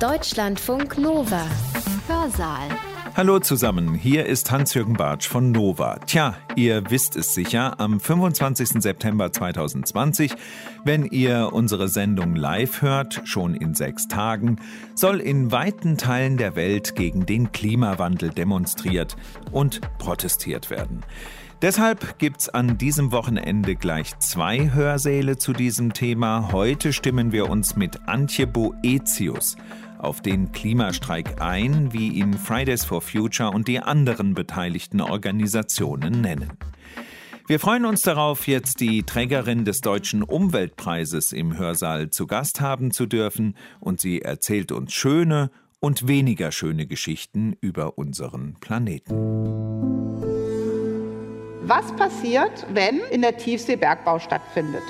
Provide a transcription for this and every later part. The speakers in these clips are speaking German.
Deutschlandfunk Nova. Hörsaal. Hallo zusammen, hier ist Hans-Jürgen Bartsch von Nova. Tja, ihr wisst es sicher, am 25. September 2020, wenn ihr unsere Sendung live hört, schon in sechs Tagen, soll in weiten Teilen der Welt gegen den Klimawandel demonstriert und protestiert werden. Deshalb gibt's an diesem Wochenende gleich zwei Hörsäle zu diesem Thema. Heute stimmen wir uns mit Antje Boetius auf den Klimastreik ein, wie ihn Fridays for Future und die anderen beteiligten Organisationen nennen. Wir freuen uns darauf, jetzt die Trägerin des Deutschen Umweltpreises im Hörsaal zu Gast haben zu dürfen und sie erzählt uns schöne und weniger schöne Geschichten über unseren Planeten. Was passiert, wenn in der Tiefsee Bergbau stattfindet?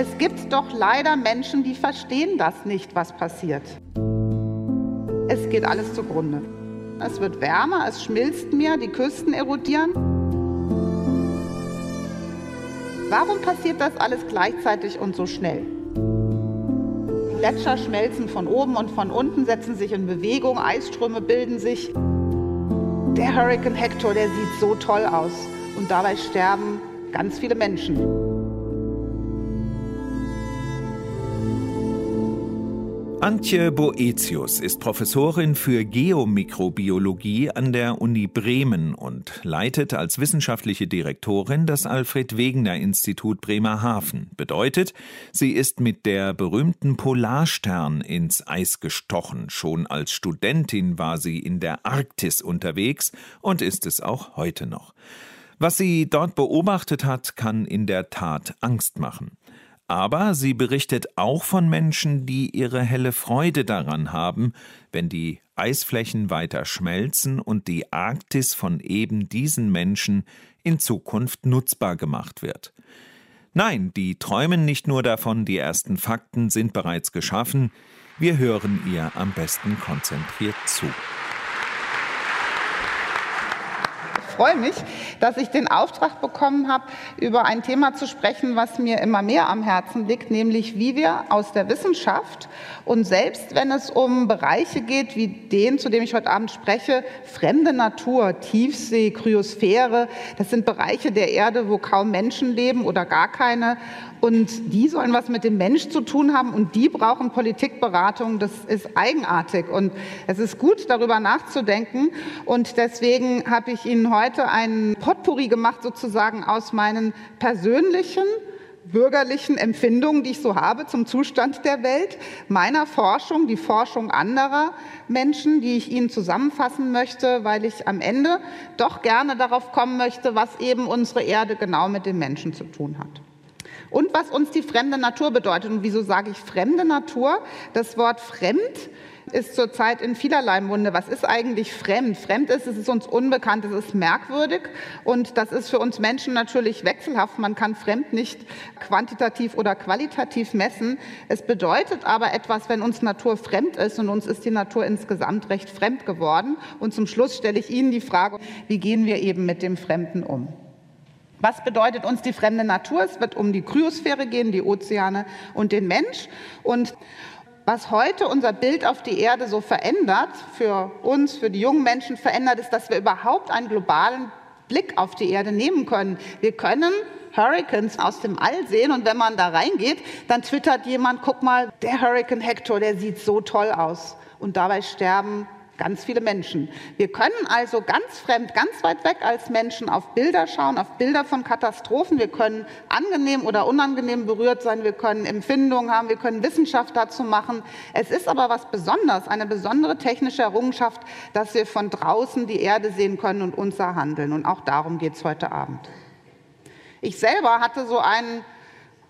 Es gibt doch leider Menschen, die verstehen das nicht, was passiert. Es geht alles zugrunde. Es wird wärmer, es schmilzt mehr, die Küsten erodieren. Warum passiert das alles gleichzeitig und so schnell? Gletscher schmelzen von oben und von unten, setzen sich in Bewegung, Eisströme bilden sich. Der Hurricane Hector, der sieht so toll aus und dabei sterben ganz viele Menschen. Antje Boetius ist Professorin für Geomikrobiologie an der Uni Bremen und leitet als wissenschaftliche Direktorin das Alfred Wegener Institut Bremerhaven. Bedeutet, sie ist mit der berühmten Polarstern ins Eis gestochen. Schon als Studentin war sie in der Arktis unterwegs und ist es auch heute noch. Was sie dort beobachtet hat, kann in der Tat Angst machen. Aber sie berichtet auch von Menschen, die ihre helle Freude daran haben, wenn die Eisflächen weiter schmelzen und die Arktis von eben diesen Menschen in Zukunft nutzbar gemacht wird. Nein, die träumen nicht nur davon, die ersten Fakten sind bereits geschaffen, wir hören ihr am besten konzentriert zu. Freue mich, dass ich den Auftrag bekommen habe, über ein Thema zu sprechen, was mir immer mehr am Herzen liegt, nämlich wie wir aus der Wissenschaft und selbst wenn es um Bereiche geht, wie den, zu dem ich heute Abend spreche, fremde Natur, Tiefsee, Kryosphäre, das sind Bereiche der Erde, wo kaum Menschen leben oder gar keine. Und die sollen was mit dem Mensch zu tun haben und die brauchen Politikberatung. Das ist eigenartig und es ist gut, darüber nachzudenken. Und deswegen habe ich Ihnen heute ein Potpourri gemacht, sozusagen aus meinen persönlichen bürgerlichen Empfindungen, die ich so habe zum Zustand der Welt, meiner Forschung, die Forschung anderer Menschen, die ich Ihnen zusammenfassen möchte, weil ich am Ende doch gerne darauf kommen möchte, was eben unsere Erde genau mit den Menschen zu tun hat. Und was uns die fremde Natur bedeutet. Und wieso sage ich fremde Natur? Das Wort fremd ist zurzeit in vielerlei Munde. Was ist eigentlich fremd? Fremd ist, es ist uns unbekannt, es ist merkwürdig und das ist für uns Menschen natürlich wechselhaft. Man kann fremd nicht quantitativ oder qualitativ messen. Es bedeutet aber etwas, wenn uns Natur fremd ist und uns ist die Natur insgesamt recht fremd geworden. Und zum Schluss stelle ich Ihnen die Frage, wie gehen wir eben mit dem Fremden um? Was bedeutet uns die fremde Natur? Es wird um die Kryosphäre gehen, die Ozeane und den Mensch. Und was heute unser Bild auf die Erde so verändert, für uns, für die jungen Menschen verändert, ist, dass wir überhaupt einen globalen Blick auf die Erde nehmen können. Wir können Hurricanes aus dem All sehen und wenn man da reingeht, dann twittert jemand, guck mal, der Hurricane Hector, der sieht so toll aus. Und dabei sterben ganz viele Menschen. Wir können also ganz fremd, ganz weit weg als Menschen auf Bilder schauen, auf Bilder von Katastrophen. Wir können angenehm oder unangenehm berührt sein. Wir können Empfindungen haben. Wir können Wissenschaft dazu machen. Es ist aber was Besonderes, eine besondere technische Errungenschaft, dass wir von draußen die Erde sehen können und unser Handeln. Und auch darum geht es heute Abend. Ich selber hatte so ein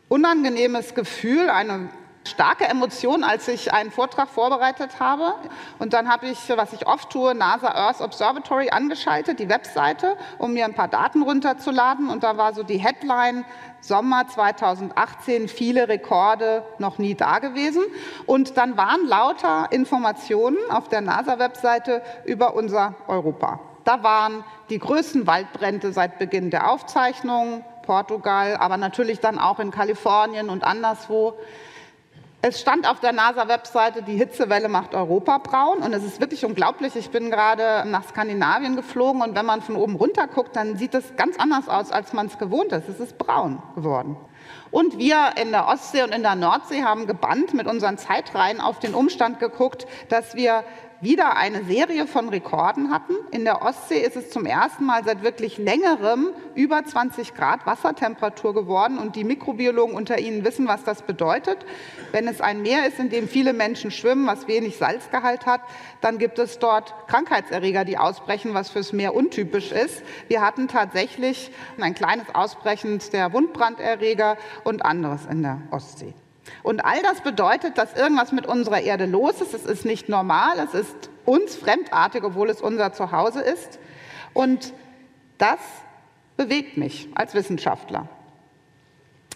unangenehmes Gefühl, eine starke Emotion, als ich einen Vortrag vorbereitet habe. Und dann habe ich, was ich oft tue, NASA Earth Observatory angeschaltet, die Webseite, um mir ein paar Daten runterzuladen. Und da war so die Headline Sommer 2018, viele Rekorde noch nie da gewesen. Und dann waren lauter Informationen auf der NASA-Webseite über unser Europa. Da waren die größten Waldbrände seit Beginn der Aufzeichnungen, Portugal, aber natürlich dann auch in Kalifornien und anderswo Es stand auf der NASA-Webseite, die Hitzewelle macht Europa braun. Und es ist wirklich unglaublich. Ich bin gerade nach Skandinavien geflogen und wenn man von oben runter guckt, dann sieht es ganz anders aus, als man es gewohnt ist. Es ist braun geworden. Und wir in der Ostsee und in der Nordsee haben gebannt mit unseren Zeitreihen auf den Umstand geguckt, dass wir wieder eine Serie von Rekorden hatten. In der Ostsee ist es zum ersten Mal seit wirklich längerem über 20 Grad Wassertemperatur geworden und die Mikrobiologen unter Ihnen wissen, was das bedeutet. Wenn es ein Meer ist, in dem viele Menschen schwimmen, was wenig Salzgehalt hat, dann gibt es dort Krankheitserreger, die ausbrechen, was fürs Meer untypisch ist. Wir hatten tatsächlich ein kleines Ausbrechen der Wundbranderreger und anderes in der Ostsee. Und all das bedeutet, dass irgendwas mit unserer Erde los ist. Es ist nicht normal, es ist uns fremdartig, obwohl es unser Zuhause ist. Und das bewegt mich als Wissenschaftler.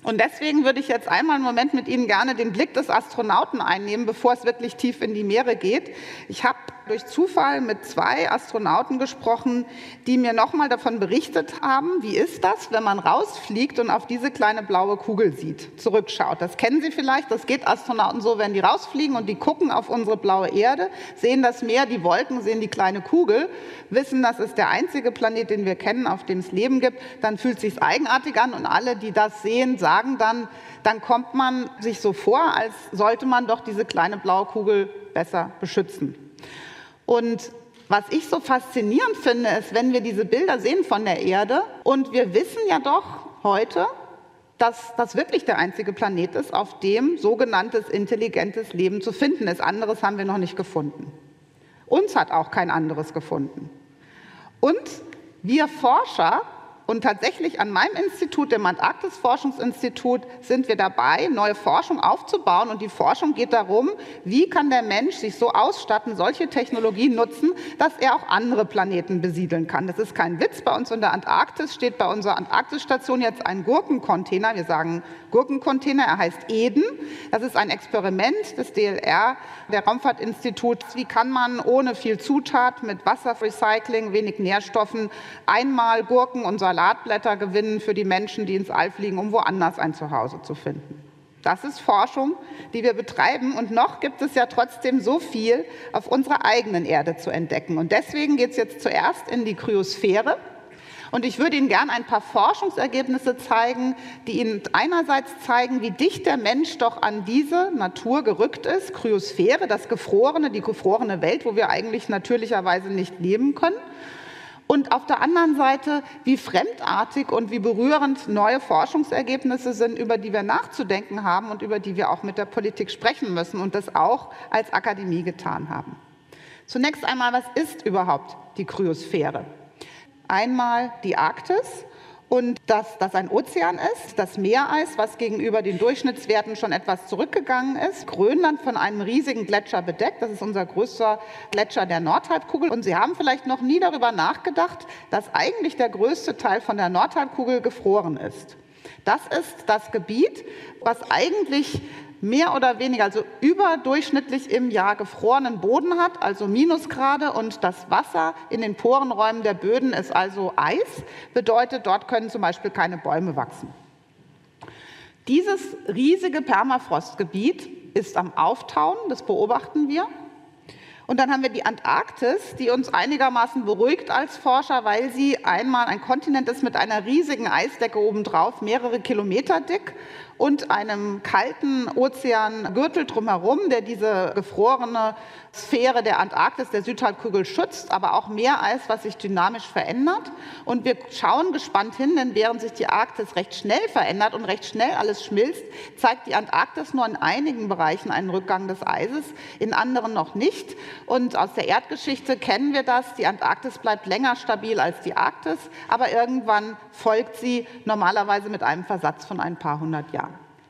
Und deswegen würde ich jetzt einmal einen Moment mit Ihnen gerne den Blick des Astronauten einnehmen, bevor es wirklich tief in die Meere geht. Ich habe durch Zufall mit zwei Astronauten gesprochen, die mir nochmal davon berichtet haben, wie ist das, wenn man rausfliegt und auf diese kleine blaue Kugel sieht, zurückschaut. Das kennen Sie vielleicht, das geht Astronauten so, wenn die rausfliegen und die gucken auf unsere blaue Erde, sehen das Meer, die Wolken, sehen die kleine Kugel, wissen, das ist der einzige Planet, den wir kennen, auf dem es Leben gibt, dann fühlt sich eigenartig an und alle, die das sehen, sagen dann, dann kommt man sich so vor, als sollte man doch diese kleine blaue Kugel besser beschützen. Und was ich so faszinierend finde, ist, wenn wir diese Bilder sehen von der Erde und wir wissen ja doch heute, dass das wirklich der einzige Planet ist, auf dem sogenanntes intelligentes Leben zu finden ist. Anderes haben wir noch nicht gefunden. Uns hat auch kein anderes gefunden. Und wir Forscher und tatsächlich an meinem Institut, dem Antarktis-Forschungsinstitut, sind wir dabei, neue Forschung aufzubauen. Und die Forschung geht darum, wie kann der Mensch sich so ausstatten, solche Technologien nutzen, dass er auch andere Planeten besiedeln kann. Das ist kein Witz. Bei uns in der Antarktis steht bei unserer Antarktisstation jetzt ein Gurkencontainer. Wir sagen Gurkencontainer, er heißt Eden. Das ist ein Experiment des DLR, der Raumfahrtinstituts. Wie kann man ohne viel Zutat mit Wasserrecycling, wenig Nährstoffen einmal Gurken und Salatblätter gewinnen für die Menschen, die ins All fliegen, um woanders ein Zuhause zu finden. Das ist Forschung, die wir betreiben. Und noch gibt es ja trotzdem so viel auf unserer eigenen Erde zu entdecken. Und deswegen geht es jetzt zuerst in die Kryosphäre. Und ich würde Ihnen gerne ein paar Forschungsergebnisse zeigen, die Ihnen einerseits zeigen, wie dicht der Mensch doch an diese Natur gerückt ist, Kryosphäre, das Gefrorene, die gefrorene Welt, wo wir eigentlich natürlicherweise nicht leben können. Und auf der anderen Seite, wie fremdartig und wie berührend neue Forschungsergebnisse sind, über die wir nachzudenken haben und über die wir auch mit der Politik sprechen müssen und das auch als Akademie getan haben. Zunächst einmal, was ist überhaupt die Kryosphäre? Einmal die Arktis und dass das ein Ozean ist, das Meereis, was gegenüber den Durchschnittswerten schon etwas zurückgegangen ist. Grönland von einem riesigen Gletscher bedeckt. Das ist unser größter Gletscher der Nordhalbkugel. Und Sie haben vielleicht noch nie darüber nachgedacht, dass eigentlich der größte Teil von der Nordhalbkugel gefroren ist. Das ist das Gebiet, was eigentlich mehr oder weniger, also überdurchschnittlich im Jahr gefrorenen Boden hat, also Minusgrade und das Wasser in den Porenräumen der Böden ist also Eis, bedeutet, dort können zum Beispiel keine Bäume wachsen. Dieses riesige Permafrostgebiet ist am Auftauen, das beobachten wir. Und dann haben wir die Antarktis, die uns einigermaßen beruhigt als Forscher, weil sie einmal ein Kontinent ist mit einer riesigen Eisdecke obendrauf, mehrere Kilometer dick und einem kalten Ozeangürtel drumherum, der diese gefrorene Sphäre der Antarktis, der Südhalbkugel schützt, aber auch Meereis, was sich dynamisch verändert. Und wir schauen gespannt hin, denn während sich die Arktis recht schnell verändert und recht schnell alles schmilzt, zeigt die Antarktis nur in einigen Bereichen einen Rückgang des Eises, in anderen noch nicht. Und aus der Erdgeschichte kennen wir das. Die Antarktis bleibt länger stabil als die Arktis, aber irgendwann folgt sie normalerweise mit einem Versatz von ein paar hundert Jahren.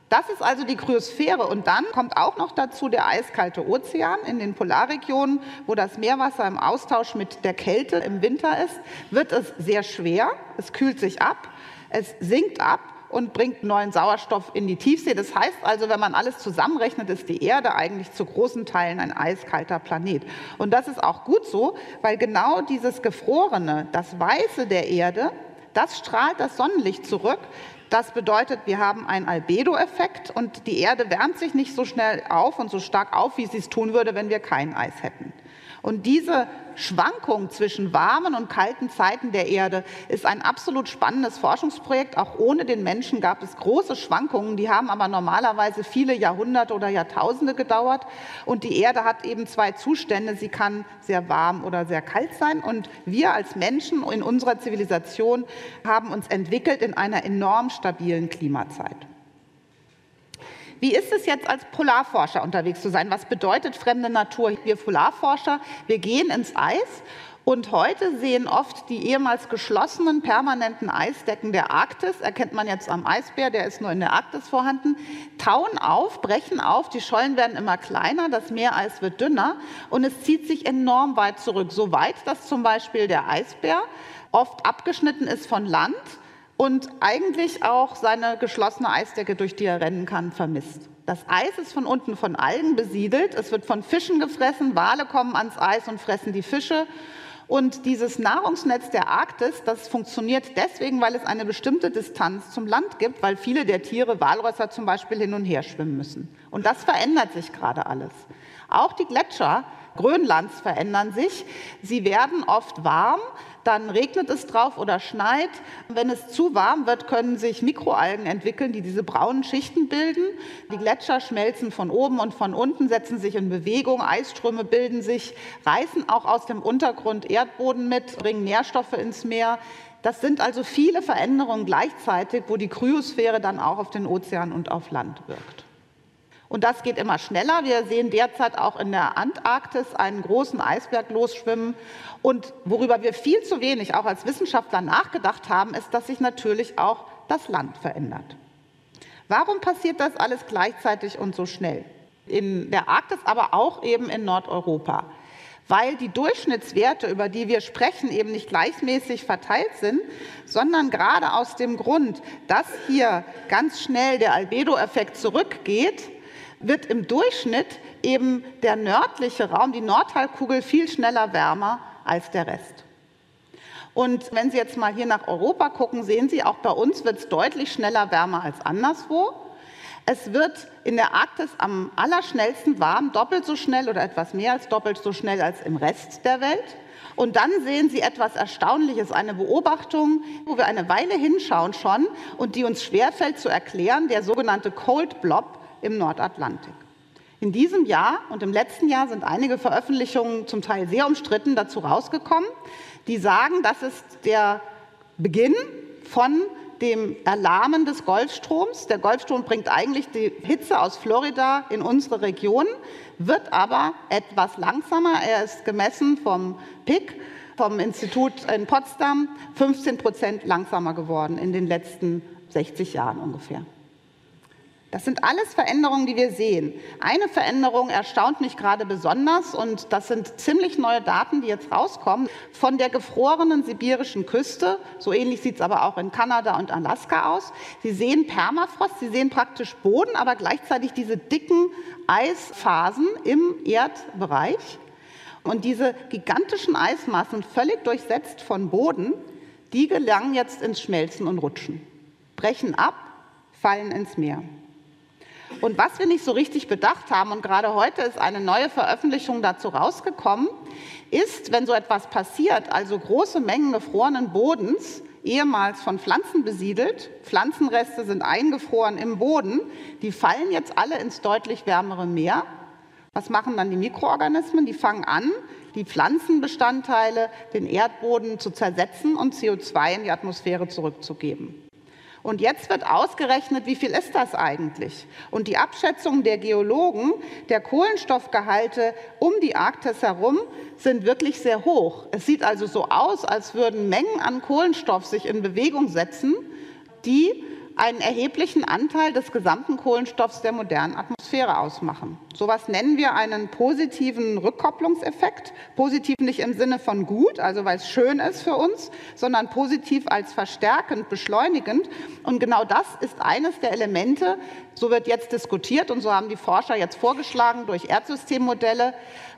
Das ist also die Kryosphäre. Und dann kommt auch noch dazu der eiskalte Ozean in den Polarregionen, wo das Meerwasser im Austausch mit der Kälte im Winter ist, wird es sehr schwer. Es kühlt sich ab, es sinkt ab und bringt neuen Sauerstoff in die Tiefsee. Das heißt also, wenn man alles zusammenrechnet, ist die Erde eigentlich zu großen Teilen ein eiskalter Planet. Und das ist auch gut so, weil genau dieses Gefrorene, das Weiße der Erde, das strahlt das Sonnenlicht zurück. Das bedeutet, wir haben einen Albedo-Effekt und die Erde wärmt sich nicht so schnell auf und so stark auf, wie sie es tun würde, wenn wir kein Eis hätten. Und diese Schwankung zwischen warmen und kalten Zeiten der Erde ist ein absolut spannendes Forschungsprojekt. Auch ohne den Menschen gab es große Schwankungen, die haben aber normalerweise viele Jahrhunderte oder Jahrtausende gedauert. Und die Erde hat eben zwei Zustände. Sie kann sehr warm oder sehr kalt sein. Und wir als Menschen in unserer Zivilisation haben uns entwickelt in einer enorm stabilen Klimazeit. Wie ist es jetzt als Polarforscher unterwegs zu sein? Was bedeutet fremde Natur? Wir Polarforscher, wir gehen ins Eis und heute sehen oft die ehemals geschlossenen permanenten Eisdecken der Arktis, erkennt man jetzt am Eisbär, der ist nur in der Arktis vorhanden, tauen auf, brechen auf, die Schollen werden immer kleiner, das Meereis wird dünner und es zieht sich enorm weit zurück. So weit, dass zum Beispiel der Eisbär oft abgeschnitten ist von Land und eigentlich auch seine geschlossene Eisdecke, durch die er rennen kann, vermisst. Das Eis ist von unten von Algen besiedelt, es wird von Fischen gefressen, Wale kommen ans Eis und fressen die Fische. Und dieses Nahrungsnetz der Arktis, das funktioniert deswegen, weil es eine bestimmte Distanz zum Land gibt, weil viele der Tiere, Walrösser zum Beispiel, hin und her schwimmen müssen. Und das verändert sich gerade alles. Auch die Gletscher Grönlands verändern sich. Sie werden oft warm, dann regnet es drauf oder schneit. Wenn es zu warm wird, können sich Mikroalgen entwickeln, die diese braunen Schichten bilden. Die Gletscher schmelzen von oben und von unten, setzen sich in Bewegung, Eisströme bilden sich, reißen auch aus dem Untergrund Erdboden mit, bringen Nährstoffe ins Meer. Das sind also viele Veränderungen gleichzeitig, wo die Kryosphäre dann auch auf den Ozean und auf Land wirkt. Und das geht immer schneller. Wir sehen derzeit auch in der Antarktis einen großen Eisberg losschwimmen. Und worüber wir viel zu wenig auch als Wissenschaftler nachgedacht haben, ist, dass sich natürlich auch das Land verändert. Warum passiert das alles gleichzeitig und so schnell? In der Arktis, aber auch eben in Nordeuropa. Weil die Durchschnittswerte, über die wir sprechen, eben nicht gleichmäßig verteilt sind, sondern gerade aus dem Grund, dass hier ganz schnell der Albedo-Effekt zurückgeht, wird im Durchschnitt eben der nördliche Raum, die Nordhalbkugel, viel schneller wärmer als der Rest. Und wenn Sie jetzt mal hier nach Europa gucken, sehen Sie, auch bei uns wird es deutlich schneller wärmer als anderswo. Es wird in der Arktis am allerschnellsten warm, doppelt so schnell oder etwas mehr als doppelt so schnell als im Rest der Welt. Und dann sehen Sie etwas Erstaunliches, eine Beobachtung, wo wir eine Weile hinschauen schon und die uns schwerfällt zu erklären, der sogenannte Cold Blob im Nordatlantik. In diesem Jahr und im letzten Jahr sind einige Veröffentlichungen zum Teil sehr umstritten dazu rausgekommen, die sagen, das ist der Beginn von dem Erlahmen des Golfstroms. Der Golfstrom bringt eigentlich die Hitze aus Florida in unsere Region, wird aber etwas langsamer. Er ist gemessen vom PIC, vom Institut in Potsdam, 15 Prozent langsamer geworden in den letzten 60 Jahren ungefähr. Das sind alles Veränderungen, die wir sehen. Eine Veränderung erstaunt mich gerade besonders und das sind ziemlich neue Daten, die jetzt rauskommen, von der gefrorenen sibirischen Küste. So ähnlich sieht es aber auch in Kanada und Alaska aus. Sie sehen Permafrost, Sie sehen praktisch Boden, aber gleichzeitig diese dicken Eisphasen im Erdbereich. Und diese gigantischen Eismassen, völlig durchsetzt von Boden, die gelangen jetzt ins Schmelzen und Rutschen, brechen ab, fallen ins Meer. Und was wir nicht so richtig bedacht haben, und gerade heute ist eine neue Veröffentlichung dazu rausgekommen, ist, wenn so etwas passiert, also große Mengen gefrorenen Bodens, ehemals von Pflanzen besiedelt, Pflanzenreste sind eingefroren im Boden, die fallen jetzt alle ins deutlich wärmere Meer. Was machen dann die Mikroorganismen? Die fangen an, die Pflanzenbestandteile, den Erdboden zu zersetzen und CO2 in die Atmosphäre zurückzugeben. Und jetzt wird ausgerechnet, wie viel ist das eigentlich? Und die Abschätzungen der Geologen der Kohlenstoffgehalte um die Arktis herum sind wirklich sehr hoch. Es sieht also so aus, als würden Mengen an Kohlenstoff sich in Bewegung setzen, die einen erheblichen Anteil des gesamten Kohlenstoffs der modernen Atmosphäre ausmachen. So etwas nennen wir einen positiven Rückkopplungseffekt. Positiv nicht im Sinne von gut, also weil es schön ist für uns, sondern positiv als verstärkend, beschleunigend. Und genau das ist eines der Elemente, so wird jetzt diskutiert und so haben die Forscher jetzt vorgeschlagen durch Erdsystemmodelle,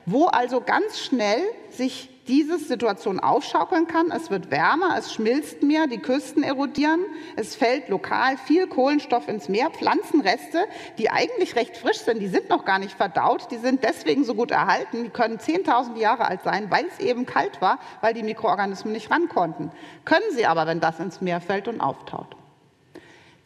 wo also ganz schnell sich diese Situation aufschaukeln kann. Es wird wärmer, es schmilzt mehr, die Küsten erodieren, es fällt lokal viel Kohlenstoff ins Meer. Pflanzenreste, die eigentlich recht frisch sind, die sind noch gar nicht verdaut, die sind deswegen so gut erhalten, die können 10.000 Jahre alt sein, weil es eben kalt war, weil die Mikroorganismen nicht ran konnten. Können sie aber, wenn das ins Meer fällt und auftaut.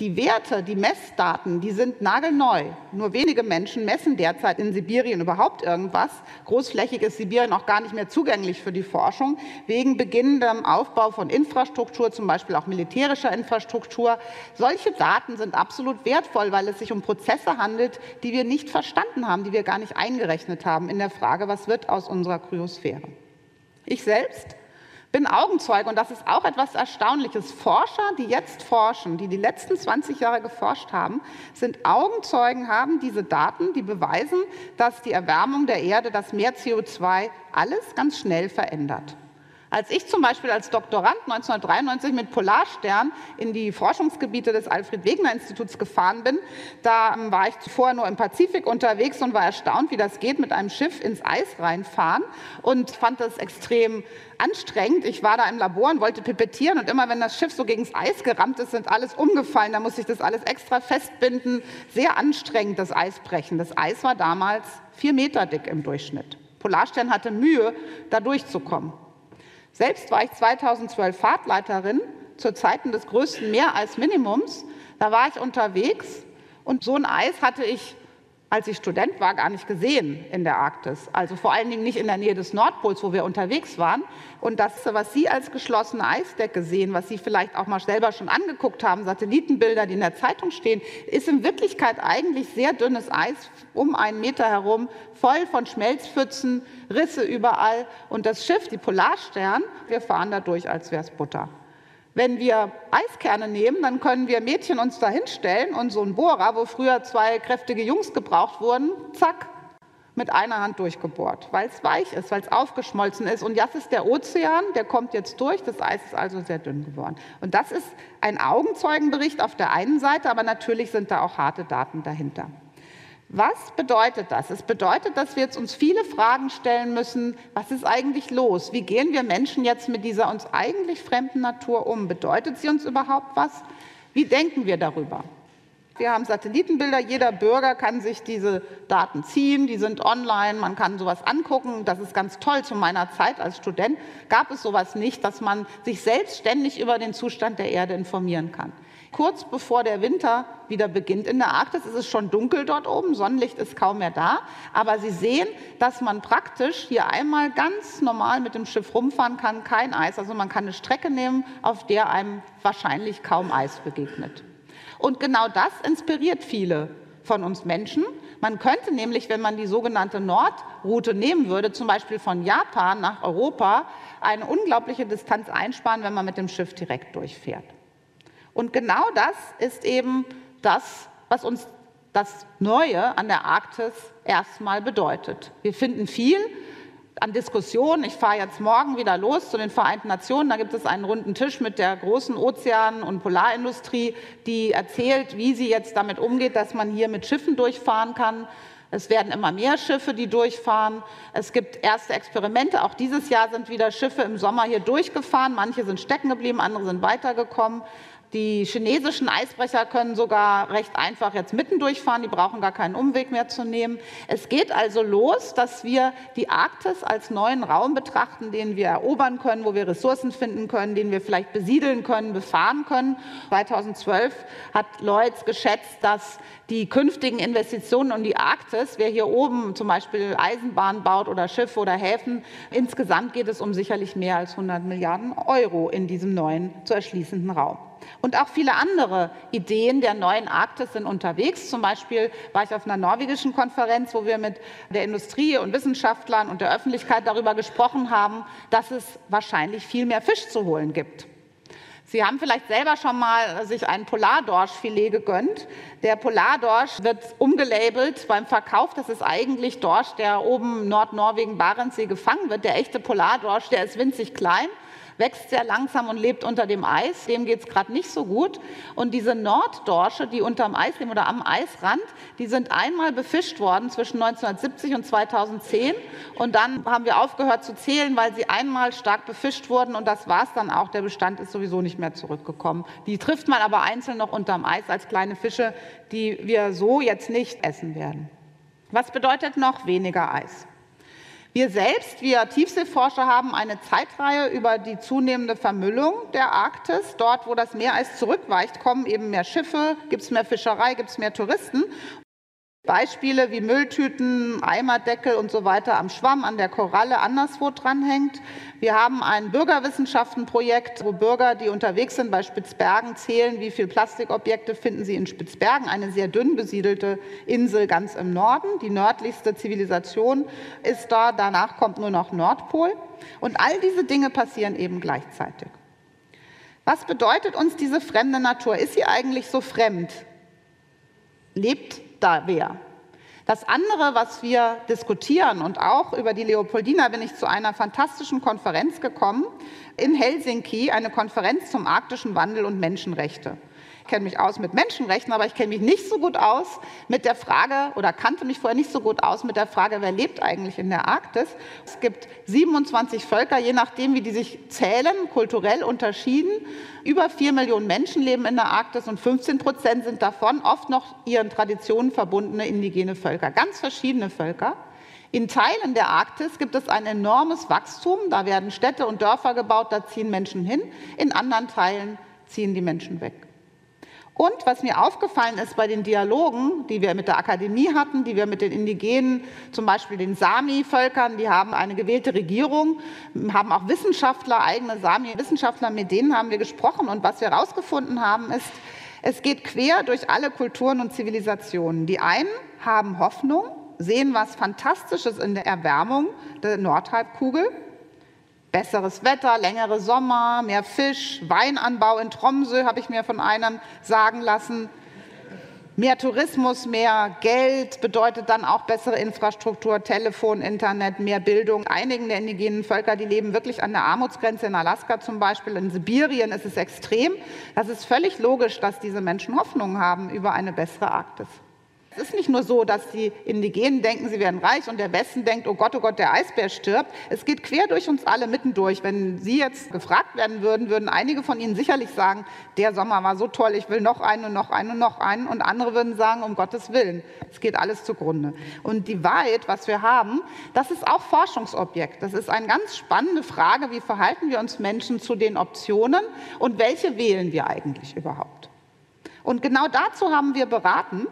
Die Werte, die Messdaten, die sind nagelneu. Nur wenige Menschen messen derzeit in Sibirien überhaupt irgendwas. Großflächig ist Sibirien auch gar nicht mehr zugänglich für die Forschung, wegen beginnendem Aufbau von Infrastruktur, zum Beispiel auch militärischer Infrastruktur. Solche Daten sind absolut wertvoll, weil es sich um Prozesse handelt, die wir nicht verstanden haben, die wir gar nicht eingerechnet haben in der Frage, was wird aus unserer Kryosphäre. Ich selbst bin Augenzeuge und das ist auch etwas Erstaunliches. Forscher, die jetzt forschen, die die letzten 20 Jahre geforscht haben, sind Augenzeugen, haben diese Daten, die beweisen, dass die Erwärmung der Erde das Meer CO2 alles ganz schnell verändert. Als ich zum Beispiel als Doktorand 1993 mit Polarstern in die Forschungsgebiete des Alfred-Wegener-Instituts gefahren bin, da ähm, war ich zuvor nur im Pazifik unterwegs und war erstaunt, wie das geht, mit einem Schiff ins Eis reinfahren und fand das extrem anstrengend. Ich war da im Labor und wollte pipettieren und immer wenn das Schiff so gegen das Eis gerammt ist, sind alles umgefallen. Da musste ich das alles extra festbinden. Sehr anstrengend, das Eisbrechen. Das Eis war damals vier Meter dick im Durchschnitt. Polarstern hatte Mühe, da durchzukommen. Selbst war ich 2012 Fahrtleiterin zu Zeiten des größten Meereisminimums. Da war ich unterwegs und so ein Eis hatte ich, als ich Student war, gar nicht gesehen in der Arktis. Also vor allen Dingen nicht in der Nähe des Nordpols, wo wir unterwegs waren. Und das, was Sie als geschlossene Eisdecke sehen, was Sie vielleicht auch mal selber schon angeguckt haben, Satellitenbilder, die in der Zeitung stehen, ist in Wirklichkeit eigentlich sehr dünnes Eis um einen Meter herum, voll von Schmelzpfützen, Risse überall. Und das Schiff, die Polarstern, wir fahren da durch, als wäre es Butter. Wenn wir Eiskerne nehmen, dann können wir Mädchen uns da hinstellen und so ein Bohrer, wo früher zwei kräftige Jungs gebraucht wurden, zack, mit einer Hand durchgebohrt, weil es weich ist, weil es aufgeschmolzen ist. Und das ist der Ozean, der kommt jetzt durch, das Eis ist also sehr dünn geworden. Und das ist ein Augenzeugenbericht auf der einen Seite, aber natürlich sind da auch harte Daten dahinter. Was bedeutet das? Es bedeutet, dass wir jetzt uns viele Fragen stellen müssen, was ist eigentlich los? Wie gehen wir Menschen jetzt mit dieser uns eigentlich fremden Natur um? Bedeutet sie uns überhaupt was? Wie denken wir darüber? Wir haben Satellitenbilder, jeder Bürger kann sich diese Daten ziehen, die sind online, man kann sowas angucken. Das ist ganz toll. Zu meiner Zeit als Student gab es sowas nicht, dass man sich selbstständig über den Zustand der Erde informieren kann. Kurz bevor der Winter wieder beginnt in der Arktis, ist es schon dunkel dort oben, Sonnenlicht ist kaum mehr da. Aber Sie sehen, dass man praktisch hier einmal ganz normal mit dem Schiff rumfahren kann, kein Eis. Also man kann eine Strecke nehmen, auf der einem wahrscheinlich kaum Eis begegnet. Und genau das inspiriert viele von uns Menschen. Man könnte nämlich, wenn man die sogenannte Nordroute nehmen würde, zum Beispiel von Japan nach Europa, eine unglaubliche Distanz einsparen, wenn man mit dem Schiff direkt durchfährt. Und genau das ist eben das, was uns das Neue an der Arktis erstmal bedeutet. Wir finden viel an Diskussionen. Ich fahre jetzt morgen wieder los zu den Vereinten Nationen. Da gibt es einen runden Tisch mit der großen Ozean- und Polarindustrie, die erzählt, wie sie jetzt damit umgeht, dass man hier mit Schiffen durchfahren kann. Es werden immer mehr Schiffe, die durchfahren. Es gibt erste Experimente. Auch dieses Jahr sind wieder Schiffe im Sommer hier durchgefahren. Manche sind stecken geblieben, andere sind weitergekommen. Die chinesischen Eisbrecher können sogar recht einfach jetzt mitten durchfahren, die brauchen gar keinen Umweg mehr zu nehmen. Es geht also los, dass wir die Arktis als neuen Raum betrachten, den wir erobern können, wo wir Ressourcen finden können, den wir vielleicht besiedeln können, befahren können. 2012 hat Lloyds geschätzt, dass die künftigen Investitionen in die Arktis, wer hier oben zum Beispiel Eisenbahn baut oder Schiffe oder Häfen, insgesamt geht es um sicherlich mehr als 100 Milliarden Euro in diesem neuen zu erschließenden Raum. Und auch viele andere Ideen der neuen Arktis sind unterwegs. Zum Beispiel war ich auf einer norwegischen Konferenz, wo wir mit der Industrie und Wissenschaftlern und der Öffentlichkeit darüber gesprochen haben, dass es wahrscheinlich viel mehr Fisch zu holen gibt. Sie haben vielleicht selber schon mal sich ein Polardorschfilet gegönnt. Der Polardorsch wird umgelabelt beim Verkauf. Das ist eigentlich Dorsch, der oben Nordnorwegen, Barentssee gefangen wird. Der echte Polardorsch, der ist winzig klein wächst sehr langsam und lebt unter dem Eis. Dem geht es gerade nicht so gut. Und diese Norddorsche, die unter dem Eis leben oder am Eisrand, die sind einmal befischt worden zwischen 1970 und 2010. Und dann haben wir aufgehört zu zählen, weil sie einmal stark befischt wurden. Und das war es dann auch. Der Bestand ist sowieso nicht mehr zurückgekommen. Die trifft man aber einzeln noch unterm Eis als kleine Fische, die wir so jetzt nicht essen werden. Was bedeutet noch weniger Eis? Wir selbst, wir Tiefseeforscher, haben eine Zeitreihe über die zunehmende Vermüllung der Arktis. Dort, wo das Meereis zurückweicht, kommen eben mehr Schiffe, gibt es mehr Fischerei, gibt es mehr Touristen. Beispiele wie Mülltüten, Eimerdeckel und so weiter am Schwamm, an der Koralle anderswo dranhängt. Wir haben ein Bürgerwissenschaftenprojekt, wo Bürger, die unterwegs sind bei Spitzbergen, zählen, wie viele Plastikobjekte finden sie in Spitzbergen, eine sehr dünn besiedelte Insel ganz im Norden. Die nördlichste Zivilisation ist da, danach kommt nur noch Nordpol. Und all diese Dinge passieren eben gleichzeitig. Was bedeutet uns diese fremde Natur? Ist sie eigentlich so fremd? Lebt da wäre. Das andere, was wir diskutieren und auch über die Leopoldina bin ich zu einer fantastischen Konferenz gekommen in Helsinki, eine Konferenz zum arktischen Wandel und Menschenrechte kenne mich aus mit Menschenrechten, aber ich kenne mich nicht so gut aus mit der Frage oder kannte mich vorher nicht so gut aus mit der Frage, wer lebt eigentlich in der Arktis. Es gibt 27 Völker, je nachdem, wie die sich zählen, kulturell unterschieden. Über vier Millionen Menschen leben in der Arktis und 15 Prozent sind davon oft noch ihren Traditionen verbundene indigene Völker. Ganz verschiedene Völker. In Teilen der Arktis gibt es ein enormes Wachstum. Da werden Städte und Dörfer gebaut, da ziehen Menschen hin. In anderen Teilen ziehen die Menschen weg. Und was mir aufgefallen ist bei den Dialogen, die wir mit der Akademie hatten, die wir mit den Indigenen, zum Beispiel den Sami-Völkern, die haben eine gewählte Regierung, haben auch Wissenschaftler, eigene Sami-Wissenschaftler, mit denen haben wir gesprochen. Und was wir herausgefunden haben, ist, es geht quer durch alle Kulturen und Zivilisationen. Die einen haben Hoffnung, sehen was Fantastisches in der Erwärmung der Nordhalbkugel Besseres Wetter, längere Sommer, mehr Fisch, Weinanbau in Tromsø habe ich mir von einem sagen lassen. Mehr Tourismus, mehr Geld bedeutet dann auch bessere Infrastruktur, Telefon, Internet, mehr Bildung. Einigen der indigenen Völker, die leben wirklich an der Armutsgrenze, in Alaska zum Beispiel, in Sibirien ist es extrem. Das ist völlig logisch, dass diese Menschen Hoffnung haben über eine bessere Arktis. Es ist nicht nur so, dass die Indigenen denken, sie werden reich und der Westen denkt, oh Gott, oh Gott, der Eisbär stirbt. Es geht quer durch uns alle mittendurch. Wenn Sie jetzt gefragt werden würden, würden einige von Ihnen sicherlich sagen, der Sommer war so toll, ich will noch einen und noch einen und noch einen. Und andere würden sagen, um Gottes Willen, es geht alles zugrunde. Und die Wahrheit, was wir haben, das ist auch Forschungsobjekt. Das ist eine ganz spannende Frage, wie verhalten wir uns Menschen zu den Optionen und welche wählen wir eigentlich überhaupt. Und genau dazu haben wir beraten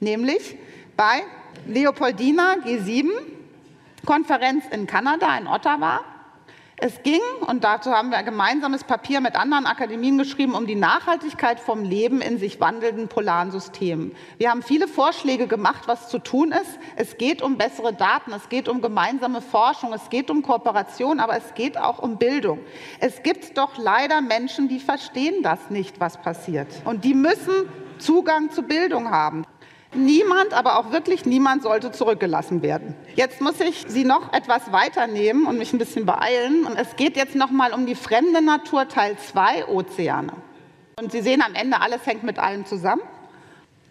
nämlich bei Leopoldina G7, Konferenz in Kanada, in Ottawa. Es ging, und dazu haben wir ein gemeinsames Papier mit anderen Akademien geschrieben, um die Nachhaltigkeit vom Leben in sich wandelnden polaren Systemen. Wir haben viele Vorschläge gemacht, was zu tun ist. Es geht um bessere Daten, es geht um gemeinsame Forschung, es geht um Kooperation, aber es geht auch um Bildung. Es gibt doch leider Menschen, die verstehen das nicht, was passiert. Und die müssen Zugang zu Bildung haben. Niemand, aber auch wirklich niemand sollte zurückgelassen werden. Jetzt muss ich Sie noch etwas weiternehmen und mich ein bisschen beeilen. Und es geht jetzt noch mal um die fremde Natur Teil 2 Ozeane. Und Sie sehen am Ende, alles hängt mit allem zusammen.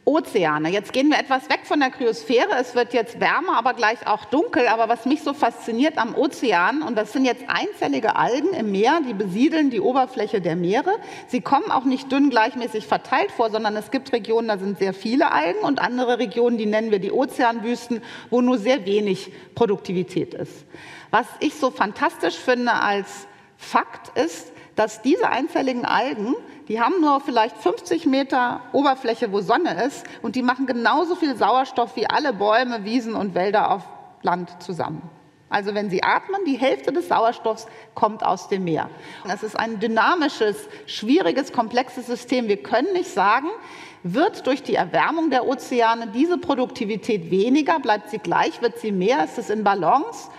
Ozeane. Jetzt gehen wir etwas weg von der Kryosphäre. Es wird jetzt wärmer, aber gleich auch dunkel. Aber was mich so fasziniert am Ozean, und das sind jetzt einzellige Algen im Meer, die besiedeln die Oberfläche der Meere. Sie kommen auch nicht dünn gleichmäßig verteilt vor, sondern es gibt Regionen, da sind sehr viele Algen und andere Regionen, die nennen wir die Ozeanwüsten, wo nur sehr wenig Produktivität ist. Was ich so fantastisch finde als Fakt ist, dass diese einzelligen Algen die haben nur vielleicht 50 Meter Oberfläche, wo Sonne ist, und die machen genauso viel Sauerstoff wie alle Bäume, Wiesen und Wälder auf Land zusammen. Also wenn sie atmen, die Hälfte des Sauerstoffs kommt aus dem Meer. Es ist ein dynamisches, schwieriges, komplexes System. Wir können nicht sagen, wird durch die Erwärmung der Ozeane diese Produktivität weniger, bleibt sie gleich, wird sie mehr, ist es in Balance?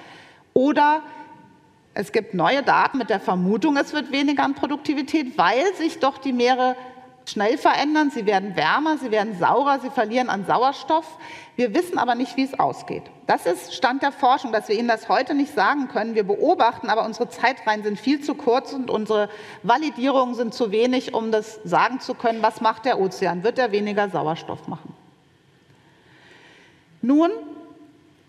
Oder es gibt neue Daten mit der Vermutung, es wird weniger an Produktivität, weil sich doch die Meere schnell verändern. Sie werden wärmer, sie werden saurer, sie verlieren an Sauerstoff. Wir wissen aber nicht, wie es ausgeht. Das ist Stand der Forschung, dass wir Ihnen das heute nicht sagen können. Wir beobachten, aber unsere Zeitreihen sind viel zu kurz und unsere Validierungen sind zu wenig, um das sagen zu können, was macht der Ozean? Wird er weniger Sauerstoff machen? Nun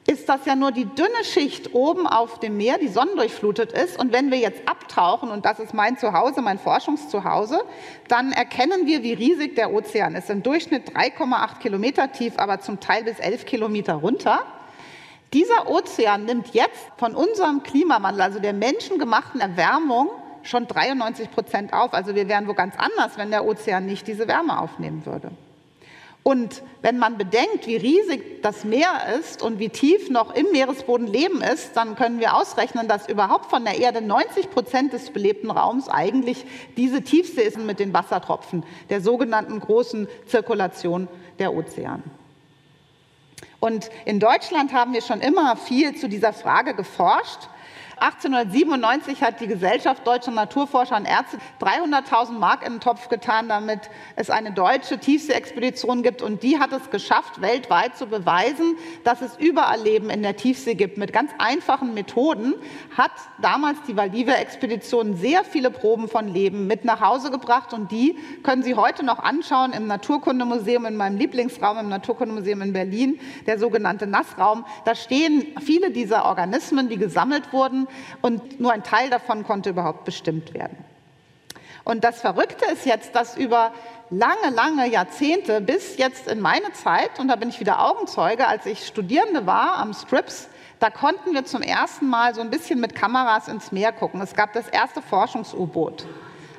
ist das ja nur die dünne Schicht oben auf dem Meer, die sonnendurchflutet ist. Und wenn wir jetzt abtauchen, und das ist mein Zuhause, mein Forschungszuhause, dann erkennen wir, wie riesig der Ozean ist. Im Durchschnitt 3,8 Kilometer tief, aber zum Teil bis 11 Kilometer runter. Dieser Ozean nimmt jetzt von unserem Klimawandel, also der menschengemachten Erwärmung, schon 93 Prozent auf. Also wir wären wo ganz anders, wenn der Ozean nicht diese Wärme aufnehmen würde. Und wenn man bedenkt, wie riesig das Meer ist und wie tief noch im Meeresboden Leben ist, dann können wir ausrechnen, dass überhaupt von der Erde 90 Prozent des belebten Raums eigentlich diese Tiefsee ist mit den Wassertropfen, der sogenannten großen Zirkulation der Ozeane. Und in Deutschland haben wir schon immer viel zu dieser Frage geforscht. 1897 hat die Gesellschaft Deutscher Naturforscher und Ärzte 300.000 Mark in den Topf getan, damit es eine deutsche Tiefseeexpedition gibt. Und die hat es geschafft, weltweit zu beweisen, dass es überall Leben in der Tiefsee gibt. Mit ganz einfachen Methoden hat damals die Valdivia-Expedition sehr viele Proben von Leben mit nach Hause gebracht. Und die können Sie heute noch anschauen im Naturkundemuseum, in meinem Lieblingsraum im Naturkundemuseum in Berlin, der sogenannte Nassraum. Da stehen viele dieser Organismen, die gesammelt wurden und nur ein Teil davon konnte überhaupt bestimmt werden. Und das Verrückte ist jetzt, dass über lange, lange Jahrzehnte bis jetzt in meine Zeit, und da bin ich wieder Augenzeuge, als ich Studierende war am Scripps, da konnten wir zum ersten Mal so ein bisschen mit Kameras ins Meer gucken. Es gab das erste Forschungs-U-Boot.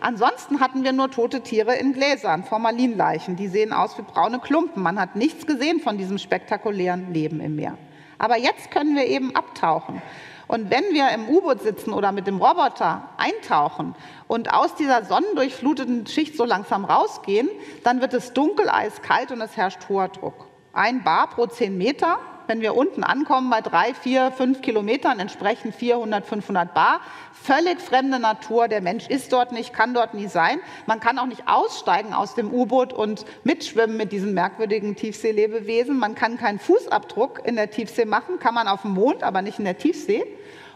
Ansonsten hatten wir nur tote Tiere in Gläsern, Formalinleichen. Die sehen aus wie braune Klumpen. Man hat nichts gesehen von diesem spektakulären Leben im Meer. Aber jetzt können wir eben abtauchen. Und wenn wir im U-Boot sitzen oder mit dem Roboter eintauchen und aus dieser sonnendurchfluteten Schicht so langsam rausgehen, dann wird es dunkel, eiskalt und es herrscht hoher Druck. Ein Bar pro zehn Meter wenn wir unten ankommen bei drei, vier, fünf Kilometern, entsprechen 400, 500 Bar. Völlig fremde Natur. Der Mensch ist dort nicht, kann dort nie sein. Man kann auch nicht aussteigen aus dem U-Boot und mitschwimmen mit diesen merkwürdigen Tiefseelebewesen. Man kann keinen Fußabdruck in der Tiefsee machen, kann man auf dem Mond, aber nicht in der Tiefsee.